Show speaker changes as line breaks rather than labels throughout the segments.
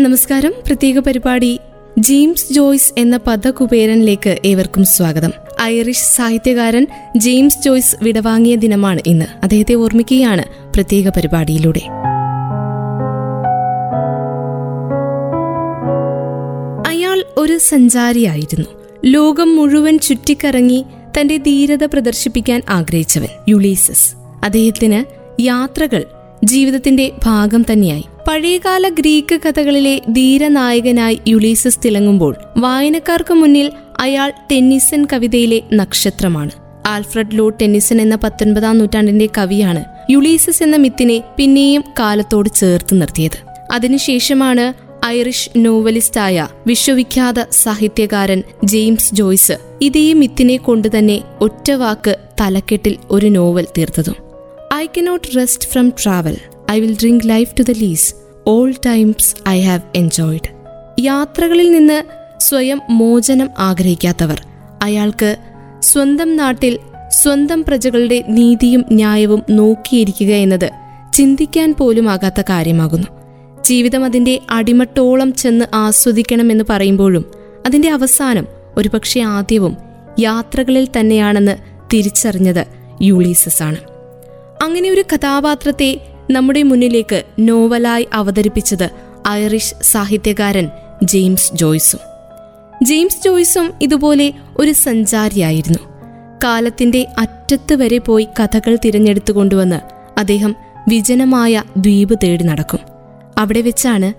നമസ്കാരം. പ്രത്യേക പരിപാടി ജെയിംസ് ജോയ്സ് എന്ന പദകുബേരനിലേക്ക് ഏവർക്കും സ്വാഗതം. ഐറിഷ് സാഹിത്യകാരൻ ജെയിംസ് ജോയ്സ് വിടവാങ്ങിയ ദിനമാണ് ഇന്ന്. അദ്ദേഹത്തെ ഓർമ്മിക്കുകയാണ് പ്രത്യേക പരിപാടിയിലൂടെ. അയാൾ ഒരു സഞ്ചാരിയായിരുന്നു. ലോകം മുഴുവൻ ചുറ്റിക്കറങ്ങി തന്റെ ധീരത പ്രദർശിപ്പിക്കാൻ ആഗ്രഹിച്ചവൻ യുളീസസ്. അദ്ദേഹത്തിന് യാത്രകൾ ജീവിതത്തിന്റെ ഭാഗം തന്നെയായി. പഴയകാല ഗ്രീക്ക് കഥകളിലെ ധീരനായകനായി യുളീസസ് തിളങ്ങുമ്പോൾ വായനക്കാർക്ക് മുന്നിൽ അയാൾ ടെന്നിസൺ കവിതയിലെ നക്ഷത്രമാണ്. ആൽഫ്രഡ് ലോ ടെന്നിസൺ എന്ന പത്തൊൻപതാം നൂറ്റാണ്ടിന്റെ കവിയാണ് യുളീസസ് എന്ന മിത്തിനെ പിന്നെയും കാലത്തോട് ചേർത്ത് നിർത്തിയത്. അതിനുശേഷമാണ് ഐറിഷ് നോവലിസ്റ്റായ വിശ്വവിഖ്യാത സാഹിത്യകാരൻ ജെയിംസ് ജോയ്സ് ഇതേ മിത്തിനെ കൊണ്ടുതന്നെ ഒറ്റവാക്ക് തലക്കെട്ടിൽ ഒരു novel തീർത്തതും. I cannot rest from travel. I will drink life to the lees all times I have enjoyed യാത്രകളിൽ നിന്ന് സ്വയം മോചനം ആഗ്രഹിക്കാത്തവർ. അയാൾക്ക് സ്വന്തം നാട്ടിൽ സ്വന്തം പ്രജകളുടെ നീതിയും ന്യായവും നോക്കിയിരിക്കുക എന്നത് ചിന്തിക്കാൻ പോലും ആകാത്ത കാര്യമാകുന്നു. ജീവിതം അതിന്റെ അടിമട്ടോളം ചെന്ന് ആസ്വദിക്കണമെന്ന് പറയുമ്പോഴും അതിന്റെ അവസാനം ഒരുപക്ഷെ ആദ്യവും യാത്രകളിൽ തന്നെയാണെന്ന് തിരിച്ചറിഞ്ഞത് യൂളീസസ് ആണ് അങ്ങനെ ഒരു കഥാപാത്രത്തെ നമ്മുടെ മുന്നിലേക്ക് നോവലായി അവതരിപ്പിച്ചത് ഐറിഷ് സാഹിത്യകാരൻ ജെയിംസ് ജോയ്സും. ജെയിംസ് ജോയ്സും ഇതുപോലെ ഒരു സഞ്ചാരിയായിരുന്നു. കാലത്തിന്റെ അറ്റത്ത് വരെ പോയി കഥകൾ തിരഞ്ഞെടുത്തു കൊണ്ടുവന്ന് അദ്ദേഹം വിജനമായ ദ്വീപ് തേടി നടക്കും. അവിടെ വെച്ചാണ്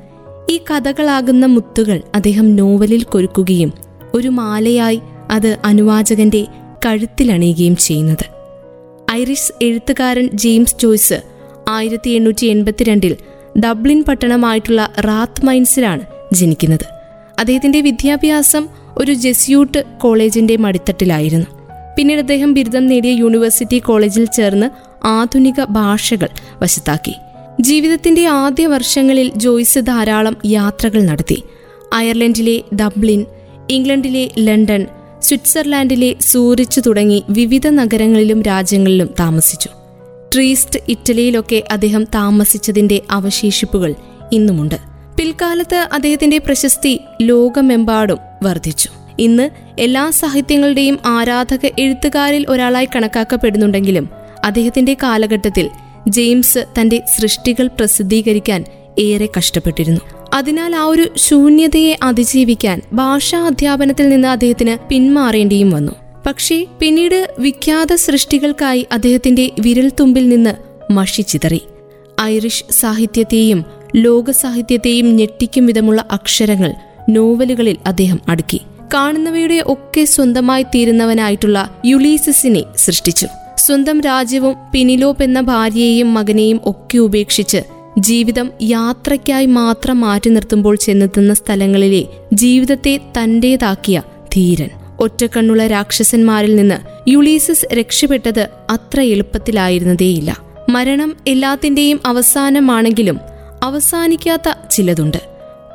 ഈ കഥകളാകുന്ന മുത്തുകൾ അദ്ദേഹം നോവലിൽ കൊരുക്കുകയും ഒരു മാലയായി അത് അനുവാചകന്റെ കഴുത്തിലണിയുകയും ചെയ്യുന്നത്. ഐറിഷ് എഴുത്തുകാരൻ ജെയിംസ് ജോയ്സ് ആയിരത്തി എണ്ണൂറ്റി എൺപത്തിരണ്ടിൽ ഡബ്ലിൻ പട്ടണമായിട്ടുള്ള റാത്ത് മൈൻസിലാണ് ജനിക്കുന്നത്. അദ്ദേഹത്തിന്റെ വിദ്യാഭ്യാസം ഒരു ജെസ്യൂട്ട് കോളേജിന്റെ മടിത്തട്ടിലായിരുന്നു. പിന്നീട് അദ്ദേഹം ബിരുദം നേടിയ യൂണിവേഴ്സിറ്റി കോളേജിൽ ചേർന്ന് ആധുനിക ഭാഷകൾ വശത്താക്കി. ജീവിതത്തിന്റെ ആദ്യ വർഷങ്ങളിൽ ജോയ്സ് ധാരാളം യാത്രകൾ നടത്തി. അയർലൻഡിലെ ഡബ്ലിൻ ഇംഗ്ലണ്ടിലെ ലണ്ടൻ സ്വിറ്റ്സർലാൻഡിലെ സൂറിച്ച് തുടങ്ങി വിവിധ നഗരങ്ങളിലും രാജ്യങ്ങളിലും താമസിച്ചു. ട്രീസ്റ്റ് ഇറ്റലിയിലൊക്കെ അദ്ദേഹം താമസിച്ചതിന്റെ അവശേഷിപ്പുകൾ ഇന്നുമുണ്ട്. പിൽക്കാലത്ത് അദ്ദേഹത്തിന്റെ പ്രശസ്തി ലോകമെമ്പാടും വർദ്ധിച്ചു. ഇന്ന് എല്ലാ സാഹിത്യങ്ങളുടെയും ആരാധക എഴുത്തുകാരിൽ ഒരാളായി കണക്കാക്കപ്പെടുന്നുണ്ടെങ്കിലും അദ്ദേഹത്തിന്റെ കാലഘട്ടത്തിൽ ജെയിംസ് തന്റെ സൃഷ്ടികൾ പ്രസിദ്ധീകരിക്കാൻ ഏറെ കഷ്ടപ്പെട്ടിരുന്നു. അതിനാൽ ആ ഒരു ശൂന്യതയെ അതിജീവിക്കാൻ ഭാഷാ അധ്യാപനത്തിൽ നിന്ന് അദ്ദേഹത്തിന് പിന്മാറേണ്ടിയും വന്നു. പക്ഷേ പിന്നീട് വിഖ്യാത സൃഷ്ടികൾക്കായി അദ്ദേഹത്തിന്റെ വിരൽത്തുമ്പിൽ നിന്ന് മഷി ചിതറി. ഐറിഷ് സാഹിത്യത്തെയും ലോക സാഹിത്യത്തെയും ഞെട്ടിക്കും വിധമുള്ള അക്ഷരങ്ങൾ നോവലുകളിൽ അദ്ദേഹം അടുക്കി. കാണുന്നവയുടെ ഒക്കെ സ്വന്തമായി തീരുന്നവനായിട്ടുള്ള യുലീസിസിനെ സൃഷ്ടിച്ചു. സ്വന്തം രാജ്യവും പിനിലോപ്പ് എന്ന ഭാര്യയെയും മകനെയും ഒക്കെ ഉപേക്ഷിച്ച് ജീവിതം യാത്രയ്ക്കായി മാത്രം മാറ്റി നിർത്തുമ്പോൾ ചെന്നെത്തുന്ന സ്ഥലങ്ങളിലെ ജീവിതത്തെ തന്റേതാക്കിയ ധീരൻ. ഒറ്റക്കണ്ണുള്ള രാക്ഷസന്മാരിൽ നിന്ന് യുളീസസ് രക്ഷപ്പെട്ടത് അത്ര എളുപ്പത്തിലായിരുന്നതേയില്ല. മരണം എല്ലാത്തിന്റെയും അവസാനമാണെങ്കിലും അവസാനിക്കാത്ത ചിലതുണ്ട്.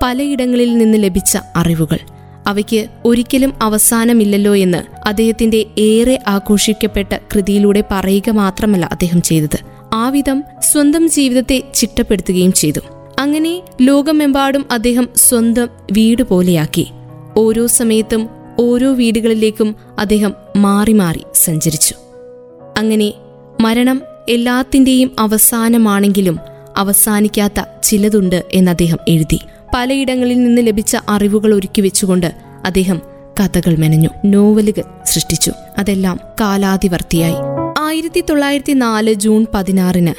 പലയിടങ്ങളിൽ നിന്ന് ലഭിച്ച അറിവുകൾ. അവയ്ക്ക് ഒരിക്കലും അവസാനമില്ലല്ലോ എന്ന് അദ്ദേഹത്തിന്റെ ഏറെ ആഘോഷിക്കപ്പെട്ട കൃതിയിലൂടെ പറയുക മാത്രമല്ല അദ്ദേഹം ചെയ്തത്. ആ വിധം സ്വന്തം ജീവിതത്തെ ചിട്ടപ്പെടുത്തുകയും ചെയ്തു. അങ്ങനെ ലോകമെമ്പാടും അദ്ദേഹം സ്വന്തം വീട് പോലെയാക്കി. ഓരോ സമയത്തും ഓരോ വീടുകളിലേക്കും അദ്ദേഹം മാറി മാറി സഞ്ചരിച്ചു. അങ്ങനെ മരണം എല്ലാത്തിന്റെയും അവസാനമാണെങ്കിലും അവസാനിക്കാത്ത ചിലതുണ്ട് എന്ന് അദ്ദേഹം എഴുതി. പലയിടങ്ങളിൽ നിന്ന് ലഭിച്ച അറിവുകൾ ഒരുക്കി വെച്ചുകൊണ്ട് അദ്ദേഹം കഥകൾ മെനഞ്ഞു നോവലുകൾ സൃഷ്ടിച്ചു. അതെല്ലാം കാലാതിവർത്തിയായി. ആയിരത്തി തൊള്ളായിരത്തി നാല് ജൂൺ പതിനാറിന്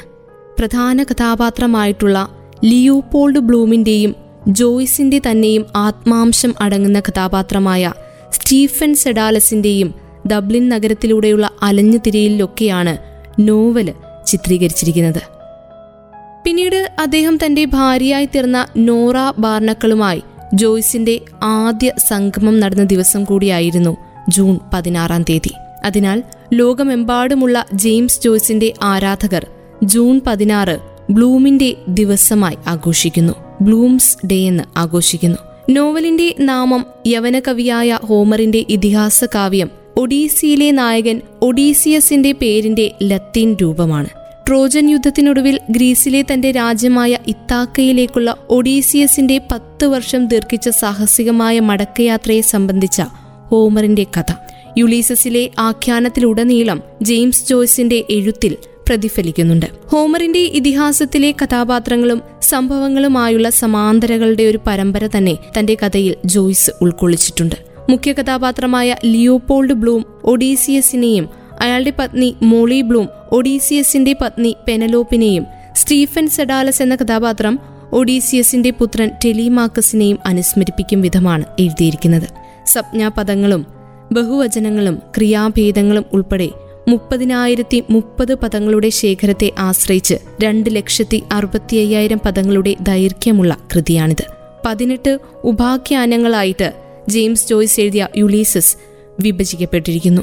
പ്രധാന കഥാപാത്രമായിട്ടുള്ള ലിയോപോൾഡ് ബ്ലൂമിന്റെയും ജോയ്സിന്റെ തന്നെയും ആത്മാംശം അടങ്ങുന്ന കഥാപാത്രമായ സ്റ്റീഫൻ സെഡാലസിന്റെയും ഡബ്ലിൻ നഗരത്തിലൂടെയുള്ള അലഞ്ഞു തിരയിലൊക്കെയാണ് നോവൽ ചിത്രീകരിച്ചിരിക്കുന്നത്. പിന്നീട് അദ്ദേഹം തന്റെ ഭാര്യയായി തീർന്ന നോറ ബാർണക്കളുമായി ജോയ്സിന്റെ ആദ്യ സംഗമം നടന്ന ദിവസം കൂടിയായിരുന്നു ജൂൺ പതിനാറാം തീയതി. അതിനാൽ ലോകമെമ്പാടുമുള്ള ജെയിംസ് ജോയ്സിന്റെ ആരാധകർ ജൂൺ പതിനാറ് ബ്ലൂമിന്റെ ദിവസമായി ആഘോഷിക്കുന്നു. ബ്ലൂംസ് ഡേ എന്ന് ആഘോഷിക്കുന്നു. നോവലിന്റെ നാമം യവനകവിയായ ഹോമറിന്റെ ഇതിഹാസ കാവ്യം ഒഡീസിയിലെ നായകൻ ഒഡീസിയസിന്റെ പേരിന്റെ ലത്തീൻ രൂപമാണ്. ട്രോജൻ യുദ്ധത്തിനൊടുവിൽ ഗ്രീസിലെ തന്റെ രാജ്യമായ ഇത്താക്കയിലേക്കുള്ള ഒഡീസിയസിന്റെ പത്ത് വർഷം ദീർഘിച്ച സാഹസികമായ മടക്കയാത്രയെ സംബന്ധിച്ച ഹോമറിന്റെ കഥ. യുളീസസിലെ ആഖ്യാനത്തിലുടനീളം ജെയിംസ് ജോയ്സിന്റെ എഴുത്തിൽ പ്രതിഫലിക്കുന്നുണ്ട്. ഹോമറിന്റെ ഇതിഹാസത്തിലെ കഥാപാത്രങ്ങളും സംഭവങ്ങളുമായുള്ള സമാന്തരകളുടെ ഒരു പരമ്പര തന്നെ തന്റെ കഥയിൽ ജോയ്സ് ഉൾക്കൊള്ളിച്ചിട്ടുണ്ട്. മുഖ്യ കഥാപാത്രമായ ലിയോപോൾഡ് ബ്ലൂം ഒഡീസിയസിനെയും അയാളുടെ പത്നി മോളി ബ്ലൂം ഒഡീസിയസിന്റെ പത്നി പെനലോപ്പിനെയും സ്റ്റീഫൻ സെഡാലസ് എന്ന കഥാപാത്രം ഒഡീസിയസിന്റെ പുത്രൻ ടെലിമാക്കസിനെയും അനുസ്മരിപ്പിക്കും വിധമാണ് എഴുതിയിരിക്കുന്നത്. സംജ്ഞാപദങ്ങളും ബഹുവചനങ്ങളും ക്രിയാഭേദങ്ങളും ഉൾപ്പെടെ മുപ്പതിനായിരത്തി മുപ്പത് പദങ്ങളുടെ ശേഖരത്തെ ആശ്രയിച്ച് രണ്ട് ലക്ഷത്തി അറുപത്തി അയ്യായിരം പദങ്ങളുടെ ദൈർഘ്യമുള്ള കൃതിയാണിത്. പതിനെട്ട് ഉപാഖ്യാനങ്ങളായിട്ട് ജെയിംസ് ജോയ്സ് എഴുതിയ യുലീസസ് വിഭജിക്കപ്പെട്ടിരിക്കുന്നു.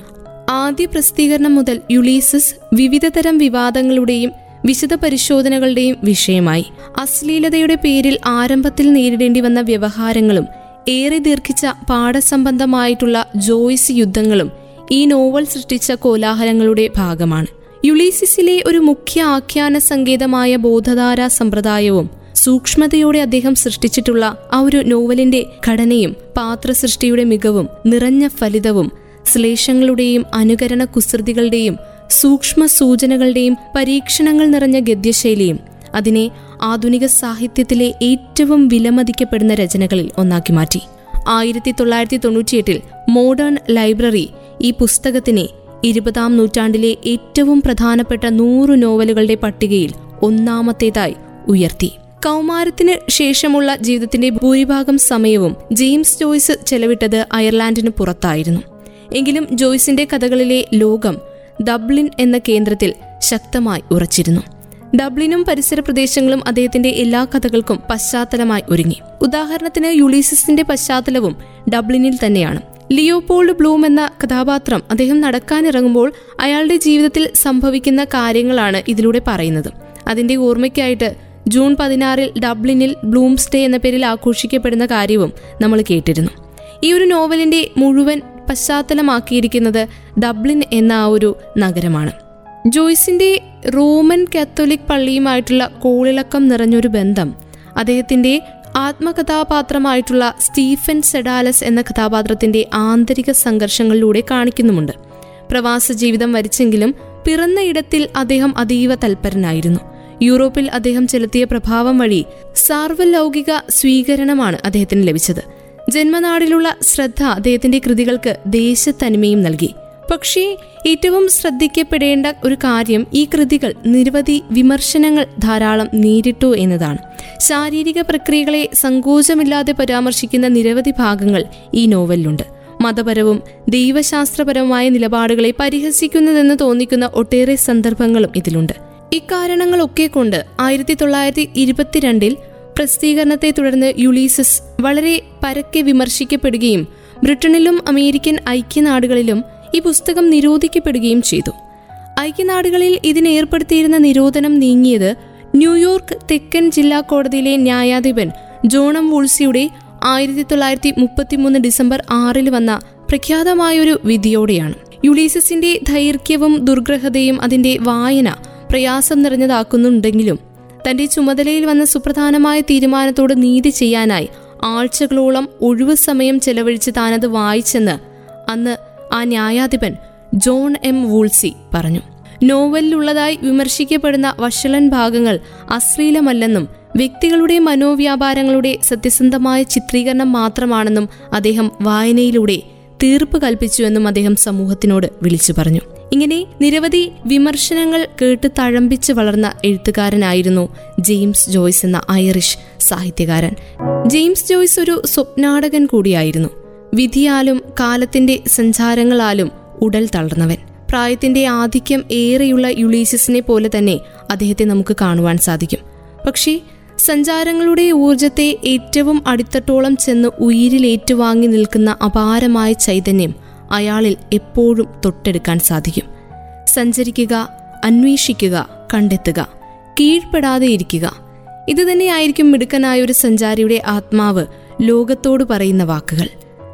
ആദ്യ പ്രസിദ്ധീകരണം മുതൽ യുലീസസ് വിവിധതരം വിവാദങ്ങളുടെയും വിശദ പരിശോധനകളുടെയും വിഷയമായി. അശ്ലീലതയുടെ പേരിൽ ആരംഭത്തിൽ നേരിടേണ്ടി വന്ന വ്യവഹാരങ്ങളും ഏറെ ദീർഘിച്ച പാഠസംബന്ധമായിട്ടുള്ള ജോയ്സ് യുദ്ധങ്ങളും ഈ നോവൽ സൃഷ്ടിച്ച കോലാഹലങ്ങളുടെ ഭാഗമാണ്. യുളീസിസിലെ ഒരു മുഖ്യ ആഖ്യാന സങ്കേതമായ ബോധധാര സമ്പ്രദായവും സൂക്ഷ്മതയോടെ അദ്ദേഹം സൃഷ്ടിച്ചിട്ടുള്ള ആ ഒരു നോവലിന്റെ ഘടനയും പാത്രസൃഷ്ടിയുടെ മികവും നിറഞ്ഞ ഫലിതവും ശ്ലേഷങ്ങളുടെയും അനുകരണ കുസൃതികളുടെയും സൂക്ഷ്മ സൂചനകളുടെയും പരീക്ഷണങ്ങൾ നിറഞ്ഞ ഗദ്യശൈലിയും അതിനെ ആധുനിക സാഹിത്യത്തിലെ ഏറ്റവും വിലമതിക്കപ്പെടുന്ന രചനകളിൽ ഒന്നാക്കി മാറ്റി. ആയിരത്തി തൊള്ളായിരത്തി തൊണ്ണൂറ്റിയെട്ടിൽ മോഡേൺ ലൈബ്രറി ഈ പുസ്തകത്തിനെ ഇരുപതാം നൂറ്റാണ്ടിലെ ഏറ്റവും പ്രധാനപ്പെട്ട നൂറ് നോവലുകളുടെ പട്ടികയിൽ ഒന്നാമത്തേതായി ഉയർത്തി. കൗമാരത്തിന് ശേഷമുള്ള ജീവിതത്തിന്റെ ഭൂരിഭാഗം സമയവും ജെയിംസ് ജോയ്സ് ചെലവിട്ടത് അയർലാൻഡിന് പുറത്തായിരുന്നു. എങ്കിലും ജോയ്സിന്റെ കഥകളിലെ ലോകം ഡബ്ലിൻ എന്ന കേന്ദ്രത്തിൽ ശക്തമായി ഉറച്ചിരുന്നു. ഡബ്ലിനും പരിസര പ്രദേശങ്ങളും അദ്ദേഹത്തിന്റെ എല്ലാ കഥകൾക്കും പശ്ചാത്തലമായി ഒരുങ്ങി. ഉദാഹരണത്തിന് യുളീസിന്റെ പശ്ചാത്തലവും ഡബ്ലിനിൽ തന്നെയാണ്. ലിയോപോൾഡ് ബ്ലൂം എന്ന കഥാപാത്രം അദ്ദേഹം നടക്കാനിറങ്ങുമ്പോൾ അയാളുടെ ജീവിതത്തിൽ സംഭവിക്കുന്ന കാര്യങ്ങളാണ് ഇതിലൂടെ പറയുന്നത്. അതിന്റെ ഓർമ്മയ്ക്കായിട്ട് ജൂൺ പതിനാറിൽ ഡബ്ലിനിൽ ബ്ലൂംസ് ഡേ എന്ന പേരിൽ ആഘോഷിക്കപ്പെടുന്ന കാര്യവും നമ്മൾ കേട്ടിരുന്നു. ഈ ഒരു നോവലിന്റെ മുഴുവൻ പശ്ചാത്തലമാക്കിയിരിക്കുന്നത് ഡബ്ലിൻ എന്ന ആ ഒരു നഗരമാണ്. ജോയ്സിന്റെ റോമൻ കാത്തോലിക് പള്ളിയുമായിട്ടുള്ള കോളിളക്കം നിറഞ്ഞൊരു ബന്ധം അദ്ദേഹത്തിന്റെ ആത്മകഥാപാത്രമായിട്ടുള്ള സ്റ്റീഫൻ സെഡാലസ് എന്ന കഥാപാത്രത്തിന്റെ ആന്തരിക സംഘർഷങ്ങളിലൂടെ കാണിക്കുന്നുമുണ്ട്. പ്രവാസ ജീവിതം വരിച്ചെങ്കിലും പിറന്ന ഇടത്തിൽ അദ്ദേഹം അതീവ തൽപരനായിരുന്നു. യൂറോപ്പിൽ അദ്ദേഹം ചെലുത്തിയ പ്രഭാവം വഴി സാർവലൗകിക സ്വീകരണമാണ് അദ്ദേഹത്തിന് ലഭിച്ചത്. ജന്മനാടിലുള്ള ശ്രദ്ധ അദ്ദേഹത്തിന്റെ കൃതികൾക്ക് ദേശത്തനിമയും നൽകി. പക്ഷേ ഏറ്റവും ശ്രദ്ധിക്കപ്പെടേണ്ട ഒരു കാര്യം ഈ കൃതികൾ നിരവധി വിമർശനങ്ങൾ ധാരാളം നേരിട്ടു എന്നതാണ്. ശാരീരിക പ്രക്രിയകളെ സങ്കോചമില്ലാതെ പരാമർശിക്കുന്ന നിരവധി ഭാഗങ്ങൾ ഈ നോവലിലുണ്ട്. മതപരവും ദൈവശാസ്ത്രപരവുമായ നിലപാടുകളെ പരിഹസിക്കുന്നതെന്ന് തോന്നിക്കുന്ന ഒട്ടേറെ സന്ദർഭങ്ങളും ഇതിലുണ്ട്. ഇക്കാരണങ്ങളൊക്കെ കൊണ്ട് ആയിരത്തി തൊള്ളായിരത്തി ഇരുപത്തിരണ്ടിൽ പ്രസിദ്ധീകരണത്തെ തുടർന്ന് യുളീസസ് വളരെ പരക്കെ വിമർശിക്കപ്പെടുകയും ബ്രിട്ടനിലും അമേരിക്കൻ ഐക്യനാടുകളിലും ഈ പുസ്തകം നിരോധിക്കപ്പെടുകയും ചെയ്തു. ഐക്യനാടുകളിൽ ഇതിനേർപ്പെടുത്തിയിരുന്ന നിരോധനം നീങ്ങിയത് ന്യൂയോർക്ക് തെക്കൻ ജില്ലാ കോടതിയിലെ ന്യായാധിപൻ ജോണം വൂൾസിയുടെ ആയിരത്തി തൊള്ളായിരത്തി മുപ്പത്തിമൂന്ന് ഡിസംബർ ആറിൽ വന്ന പ്രഖ്യാതമായൊരു വിധിയോടെയാണ്. യുളീസസിന്റെ ദൈർഘ്യവും ദുർഗ്രഹതയും അതിന്റെ വായന പ്രയാസം നിറഞ്ഞതാക്കുന്നുണ്ടെങ്കിലും തന്റെ ചുമതലയിൽ വന്ന സുപ്രധാനമായ തീരുമാനത്തോട് നീതി ചെയ്യാനായി ആഴ്ചകളോളം ഒഴിവു സമയം ചെലവഴിച്ച് താനത് വായിച്ചെന്ന് അന്ന് ആ ന്യായാധിപൻ ജോൺ എം വൂൾസി പറഞ്ഞു. നോവലിലുള്ളതായി വിമർശിക്കപ്പെടുന്ന വഷളൻ ഭാഗങ്ങൾ അശ്ലീലമല്ലെന്നും വ്യക്തികളുടെ മനോവ്യാപാരങ്ങളുടെ സത്യസന്ധമായ ചിത്രീകരണം മാത്രമാണെന്നും അദ്ദേഹം വായനയിലൂടെ തീർപ്പ് കൽപ്പിച്ചുവെന്നും അദ്ദേഹം സമൂഹത്തിനോട് വിളിച്ചു പറഞ്ഞു. ഇങ്ങനെ നിരവധി വിമർശനങ്ങൾ കേട്ട് തഴമ്പിച്ച് വളർന്ന എഴുത്തുകാരനായിരുന്നു ജെയിംസ് ജോയ്സ് എന്ന ഐറിഷ് സാഹിത്യകാരൻ. ജെയിംസ് ജോയ്സ് ഒരു സ്വപ്നാടകൻ കൂടിയായിരുന്നു. വിധിയാലും കാലത്തിന്റെ സഞ്ചാരങ്ങളാലും ഉടൽ തളർന്നവൻ. പ്രായത്തിന്റെ ആധിക്യം ഏറെയുള്ള യുളീസിസിനെ പോലെ തന്നെ അദ്ദേഹത്തെ നമുക്ക് കാണുവാൻ സാധിക്കും. പക്ഷേ സഞ്ചാരങ്ങളുടെ ഊർജത്തെ ഏറ്റവും അടിത്തട്ടോളം ചെന്ന് ഉയിരിലേറ്റുവാങ്ങി നിൽക്കുന്ന അപാരമായ ചൈതന്യം അയാളിൽ എപ്പോഴും തൊട്ടെടുക്കാൻ സാധിക്കും. സഞ്ചരിക്കുക അന്വേഷിക്കുക കണ്ടെത്തുക കീഴ്പ്പെടാതെ ഇരിക്കുക. ഇതുതന്നെയായിരിക്കും മിടുക്കനായ ഒരു സഞ്ചാരിയുടെ ആത്മാവ് ലോകത്തോട് പറയുന്ന വാക്കുകൾ.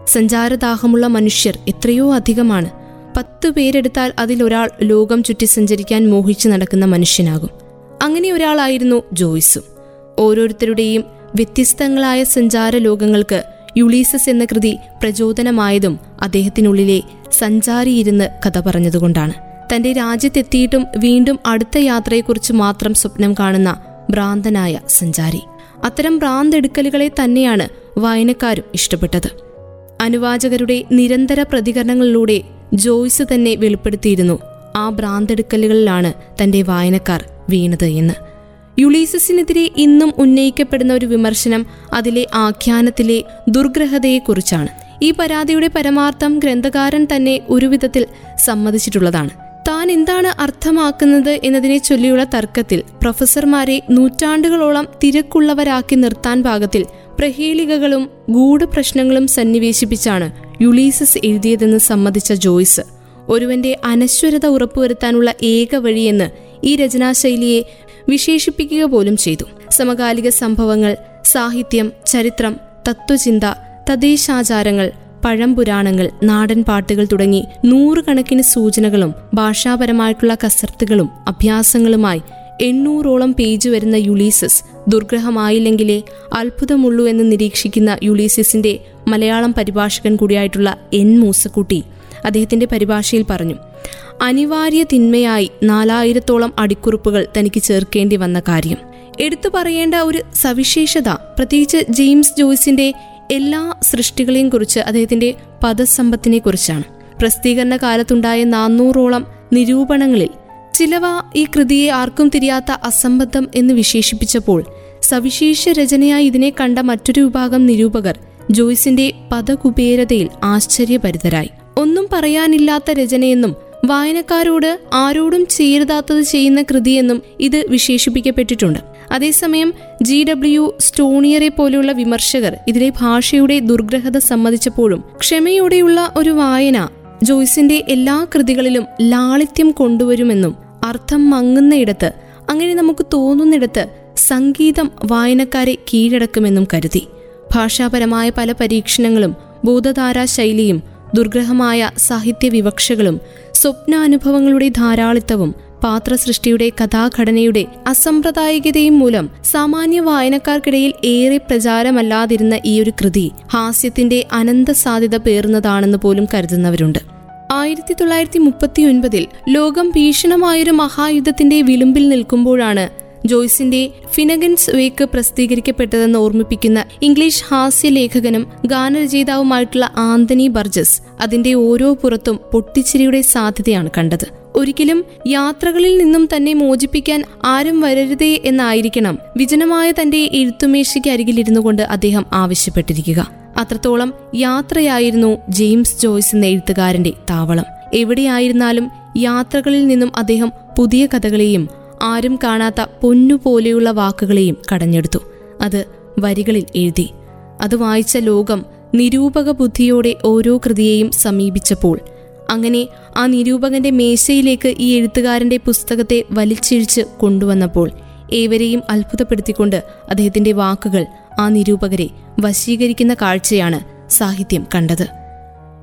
സഞ്ചാരദാഹമുള്ള മനുഷ്യർ എത്രയോ അധികമാണ്. പത്ത് പേരെടുത്താൽ അതിലൊരാൾ ലോകം ചുറ്റി സഞ്ചരിക്കാൻ മോഹിച്ചു നടക്കുന്ന മനുഷ്യനാകും. അങ്ങനെ ഒരാളായിരുന്നു ജോയ്സും. ഓരോരുത്തരുടെയും വ്യത്യസ്തങ്ങളായ സഞ്ചാര ലോകങ്ങൾക്ക് യുളീസസ് എന്ന കൃതി പ്രചോദനമായതും അദ്ദേഹത്തിനുള്ളിലെ സഞ്ചാരിയിരുന്ന് കഥ പറഞ്ഞതുകൊണ്ടാണ്. തന്റെ രാജ്യത്തെത്തിയിട്ടും വീണ്ടും അടുത്ത യാത്രയെക്കുറിച്ച് മാത്രം സ്വപ്നം കാണുന്ന ഭ്രാന്തനായ സഞ്ചാരി. അത്തരം ഭ്രാന്തെടുക്കലുകളെ തന്നെയാണ് വായനക്കാരും ഇഷ്ടപ്പെട്ടത്. അനുവാചകരുടെ നിരന്തര പ്രതികരണങ്ങളിലൂടെ ജോയ്സ് തന്നെ വെളിപ്പെടുത്തിയിരുന്നു. ആ ഭ്രാന്തെടുക്കലുകളിലാണ് തന്റെ വായനക്കാർ വീണത് എന്ന്. യുളീസസിനെതിരെ ഇന്നും ഉന്നയിക്കപ്പെടുന്ന ഒരു വിമർശനം അതിലെ ആഖ്യാനത്തിലെ ദുർഗ്രഹതയെക്കുറിച്ചാണ്. ഈ പരാതിയുടെ പരമാർത്ഥം ഗ്രന്ഥകാരൻ തന്നെ ഒരുവിധത്തിൽ സമ്മതിച്ചിട്ടുള്ളതാണ്. താൻ എന്താണ് അർത്ഥമാക്കുന്നത് എന്നതിനെ ചൊല്ലിയുള്ള തർക്കത്തിൽ പ്രൊഫസർമാരെ നൂറ്റാണ്ടുകളോളം തിരക്കുള്ളവരാക്കി നിർത്താൻ പാകത്തിൽ പ്രഹേളികകളും ഗൂഢപ്രശ്നങ്ങളും സന്നിവേശിപ്പിച്ചാണ് യുളീസസ് എഴുതിയതെന്ന് സമ്മതിച്ച ജോയ്സ്. ഒരുവന്റെ അനശ്വരത ഉറപ്പുവരുത്താനുള്ള ഏക വഴിയെന്ന് ഈ രചനാശൈലിയെ വിശേഷിപ്പിക്കുക പോലും ചെയ്തു. സമകാലിക സംഭവങ്ങൾ സാഹിത്യം ചരിത്രം തത്വചിന്ത തദ്ദേശാചാരങ്ങൾ പഴംപുരാണങ്ങൾ നാടൻ പാട്ടുകൾ തുടങ്ങി നൂറുകണക്കിന് സൂചനകളും ഭാഷാപരമായിട്ടുള്ള കസർത്തുകളും അഭ്യാസങ്ങളുമായി എണ്ണൂറോളം പേജ് വരുന്ന യുളീസസ് ദുർഗ്രഹമായില്ലെങ്കിലേ അത്ഭുതമുള്ളൂ എന്ന് നിരീക്ഷിക്കുന്ന യുളീസിസിന്റെ മലയാളം പരിഭാഷകൻ കൂടിയായിട്ടുള്ള എൻ മൂസക്കുട്ടി അദ്ദേഹത്തിന്റെ പരിഭാഷയിൽ പറഞ്ഞു അനിവാര്യ തിന്മയായി നാലായിരത്തോളം അടിക്കുറിപ്പുകൾ തനിക്ക് ചേർക്കേണ്ടി വന്ന കാര്യം. എടുത്തു പറയേണ്ട ഒരു സവിശേഷത പ്രത്യേകിച്ച് ജെയിംസ് ജോയ്സിന്റെ എല്ലാ സൃഷ്ടികളെയും കുറിച്ച് അദ്ദേഹത്തിന്റെ പദസമ്പത്തിനെ കുറിച്ചാണ് പ്രസിദ്ധീകരണ കാലത്തുണ്ടായ നാനൂറോളം നിരൂപണങ്ങളിൽ ചിലവ ഈ കൃതിയെ ആർക്കും തിരിയാത്ത അസംബദ്ധം എന്ന് വിശേഷിപ്പിച്ചപ്പോൾ സവിശേഷ രചനയായി ഇതിനെ കണ്ട മറ്റൊരു വിഭാഗം നിരൂപകർ ജോയ്സിന്റെ പദകുബേരതയിൽ ആശ്ചര്യപരിതരായി ഒന്നും പറയാനില്ലാത്ത രചനയെന്നും വായനക്കാരോട് ആരോടും ചേരുതാത്തത് ചെയ്യുന്ന കൃതിയെന്നും ഇത് വിശേഷിപ്പിക്കപ്പെട്ടിട്ടുണ്ട്. അതേസമയം ജി ഡബ്ല്യു സ്റ്റോണിയറെ പോലെയുള്ള വിമർശകർ ഇതിലെ ഭാഷയുടെ ദുർഗ്രഹത സമ്മതിച്ചപ്പോഴും ക്ഷമയോടെയുള്ള ഒരു വായന ജോയ്സിന്റെ എല്ലാ കൃതികളിലും ലാളിത്യം കൊണ്ടുവരുമെന്നും അർത്ഥം മങ്ങുന്നയിടത്ത് അങ്ങനെ നമുക്ക് തോന്നുന്നിടത്ത് സംഗീതം വായനക്കാരെ കീഴടക്കുമെന്നും കരുതി. ഭാഷാപരമായ പല പരീക്ഷണങ്ങളും ബോധധാരാ ശൈലിയും ദുർഗ്രഹമായ സാഹിത്യവിവക്ഷകളും സ്വപ്നാനുഭവങ്ങളുടെ ധാരാളിത്തവും പാത്രസൃഷ്ടിയുടെ കഥാഘടനയുടെ അസമ്പ്രദായികതയും മൂലം സാമാന്യ വായനക്കാർക്കിടയിൽ ഏറെ പ്രചാരമല്ലാതിരുന്ന ഈ ഒരു കൃതി ഹാസ്യത്തിന്റെ അനന്ത സാധ്യത പേറുന്നതാണെന്ന് പോലും കരുതുന്നവരുണ്ട്. ആയിരത്തി തൊള്ളായിരത്തി മുപ്പത്തിയൊൻപതിൽ ലോകം ഭീഷണമായൊരു മഹായുദ്ധത്തിന്റെ വിളിമ്പിൽ നിൽക്കുമ്പോഴാണ് ജോയ്സിന്റെ ഫിനഗൻസ് വേക്ക് പ്രസിദ്ധീകരിക്കപ്പെട്ടതെന്ന് ഓർമ്മിപ്പിക്കുന്ന ഇംഗ്ലീഷ് ഹാസ്യ ലേഖകനും ഗാനരചയിതാവുമായിട്ടുള്ള ആന്തനി ബർജസ് അതിന്റെ ഓരോ പുറത്തും പൊട്ടിച്ചിരിയുടെ സാധ്യതയാണ് കണ്ടത്. ഒരിക്കലും യാത്രകളിൽ നിന്നും തന്നെ മോചിപ്പിക്കാൻ ആരും വരരുതേ എന്നായിരിക്കണം. വിജനമായ തന്റെ എഴുത്തുമേശയ്ക്ക് അരികിലിരുന്നു കൊണ്ട് അദ്ദേഹം ആവശ്യപ്പെട്ടിരിക്കുക. അത്രത്തോളം യാത്രയായിരുന്നു ജെയിംസ് ജോയ്സ് എന്ന എഴുത്തുകാരന്റെ താവളം. എവിടെയായിരുന്നാലും യാത്രകളിൽ നിന്നും അദ്ദേഹം പുതിയ കഥകളെയും ആരും കാണാത്ത പൊന്നുപോലെയുള്ള വാക്കുകളെയും കടഞ്ഞെടുത്തു. അത് വരികളിൽ എഴുതി. അത് വായിച്ച ലോകം നിരൂപക ബുദ്ധിയോടെ ഓരോ കൃതിയെയും സമീപിച്ചപ്പോൾ അങ്ങനെ ആ നിരൂപകന്റെ മേശയിലേക്ക് ഈ എഴുത്തുകാരന്റെ പുസ്തകത്തെ വലിച്ചിഴിച്ച് കൊണ്ടുവന്നപ്പോൾ ഏവരെയും അത്ഭുതപ്പെടുത്തിക്കൊണ്ട് അദ്ദേഹത്തിന്റെ വാക്കുകൾ ആ നിരൂപകരെ വശീകരിക്കുന്ന കാഴ്ചയാണ് സാഹിത്യം കണ്ടത്.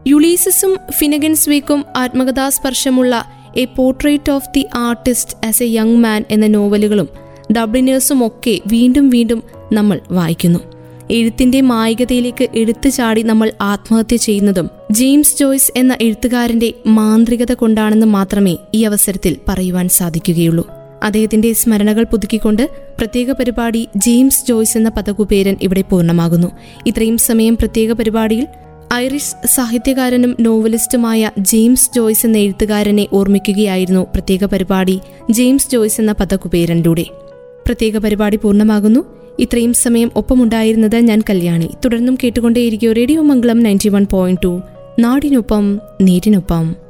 യുളീസസും ഫിനഗൻസ്വേക്കും ആത്മകഥാസ്പർശമുള്ള A Portrait of the Artist as a Young Man എന്ന നോവലുകളും ഡബ്ലിനേഴ്സും ഒക്കെ വീണ്ടും വീണ്ടും നമ്മൾ വായിക്കുന്നു. എഴുത്തിന്റെ മായികതയിലേക്ക് എടുത്തു ചാടി നമ്മൾ ആത്മഹത്യ ചെയ്യുന്നതും ജെയിംസ് ജോയ്സ് എന്ന എഴുത്തുകാരന്റെ മാന്ത്രികത കൊണ്ടാണെന്ന് മാത്രമേ ഈ അവസരത്തിൽ പറയുവാൻ സാധിക്കുകയുള്ളൂ. അദ്ദേഹത്തിന്റെ സ്മരണകൾ പുതുക്കിക്കൊണ്ട് പ്രത്യേക പരിപാടി ജെയിംസ് ജോയ്സ് എന്ന പദകുപേരൻ ഇവിടെ പൂർണമാകുന്നു. ഇത്രയും സമയം പ്രത്യേക പരിപാടിയിൽ ഐറിഷ് സാഹിത്യകാരനും നോവലിസ്റ്റുമായ ജെയിംസ് ജോയ്സ് എന്ന എഴുത്തുകാരനെ ഓർമ്മിക്കുകയായിരുന്നു പ്രത്യേക പരിപാടി ജെയിംസ് ജോയ്സ് എന്ന പദകുപേരനിലൂടെ. പ്രത്യേക പരിപാടി പൂർണമാകുന്നു. ഇത്രയും സമയം ഒപ്പമുണ്ടായിരുന്നത് ഞാൻ കല്യാണി. തുടർന്നും കേട്ടുകൊണ്ടേയിരിക്കും radio Mangalam ninety one point two നാടിനൊപ്പം നീരിനൊപ്പം.